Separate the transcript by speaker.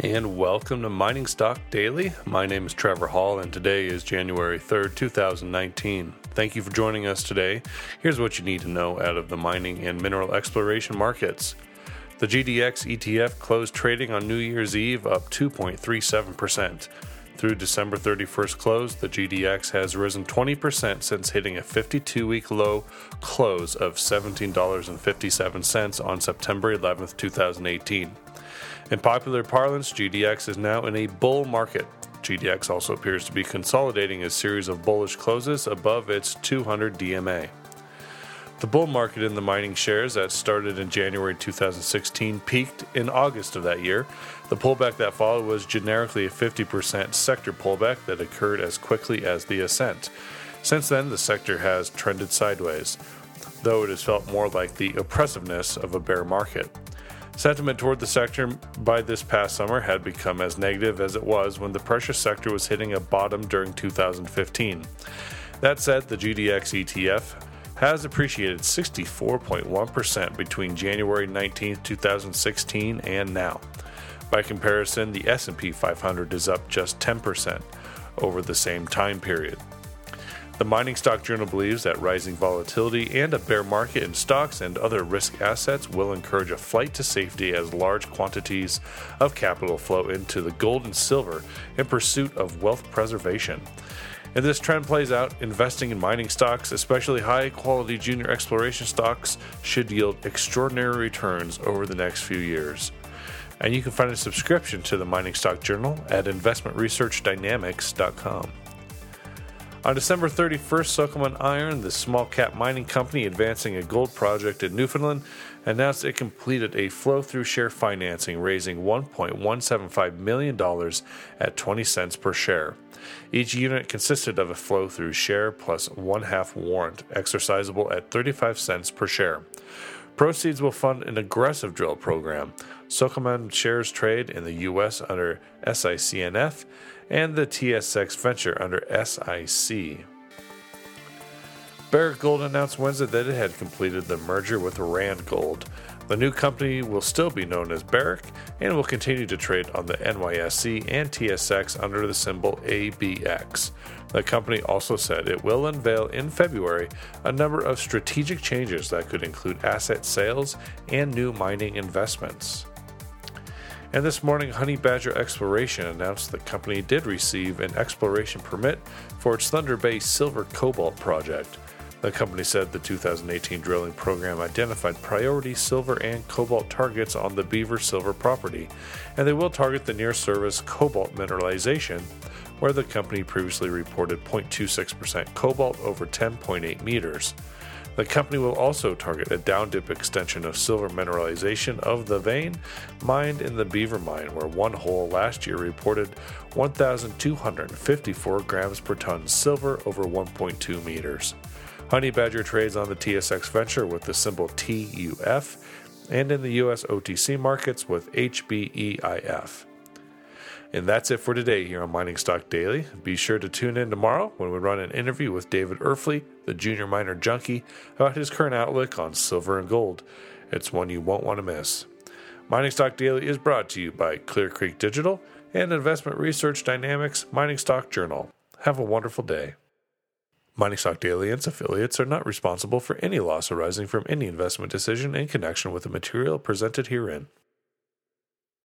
Speaker 1: And welcome to Mining Stock Daily. My name is Trevor Hall, and today is January 3rd, 2019. Thank you for joining us today. Here's what you need to know out of the mining and mineral exploration markets. The GDX ETF closed trading on New Year's Eve up 2.37%. Through December 31st close, the GDX has risen 20% since hitting a 52 week low close of $17.57 on September 11, 2018. In popular parlance, GDX is now in a bull market. GDX also appears to be consolidating a series of bullish closes above its 200 DMA. The bull market in the mining shares that started in January 2016 peaked in August of that year. The pullback that followed was generically a 50% sector pullback that occurred as quickly as the ascent. Since then, the sector has trended sideways, though it has felt more like the oppressiveness of a bear market. Sentiment toward the sector by this past summer had become as negative as it was when the precious sector was hitting a bottom during 2015. That said, the GDX ETF has appreciated 64.1% between January 19, 2016 and now. By comparison, the S&P 500 is up just 10% over the same time period. The Mining Stock Journal believes that rising volatility and a bear market in stocks and other risk assets will encourage a flight to safety as large quantities of capital flow into the gold and silver in pursuit of wealth preservation. And this trend plays out, investing in mining stocks, especially high quality junior exploration stocks, should yield extraordinary returns over the next few years. And you can find a subscription to the Mining Stock Journal at investmentresearchdynamics.com. On December 31st, Sokoman Iron, the small cap mining company advancing a gold project in Newfoundland, announced it completed a flow through share financing, raising $1.175 million at 20 cents per share. Each unit consisted of a flow through share plus one half warrant, exercisable at 35 cents per share. Proceeds will fund an aggressive drill program. Sokoman shares trade in the U.S. under SICNF and the TSX Venture under SIC. Barrick Gold announced Wednesday that it had completed the merger with Randgold. The new company will still be known as Barrick and will continue to trade on the NYSE and TSX under the symbol ABX. The company also said it will unveil in February a number of strategic changes that could include asset sales and new mining investments. And this morning, Honey Badger Exploration announced the company did receive an exploration permit for its Thunder Bay Silver Cobalt project. The company said the 2018 drilling program identified priority silver and cobalt targets on the Beaver Silver property, and they will target the near surface cobalt mineralization, where the company previously reported 0.26% cobalt over 10.8 meters. The company will also target a down dip extension of silver mineralization of the vein mined in the Beaver Mine, where one hole last year reported 1,254 grams per ton silver over 1.2 meters. Honey Badger trades on the TSX Venture with the symbol TUF and in the US OTC markets with HBEIF. And that's it for today here on Mining Stock Daily. Be sure to tune in tomorrow when we run an interview with David Erfle, the junior miner junkie, about his current outlook on silver and gold. It's one you won't want to miss. Mining Stock Daily is brought to you by Clear Creek Digital and Investment Research Dynamics Mining Stock Journal. Have a wonderful day. Mining Stock Daily and its affiliates are not responsible for any loss arising from any investment decision in connection with the material presented herein.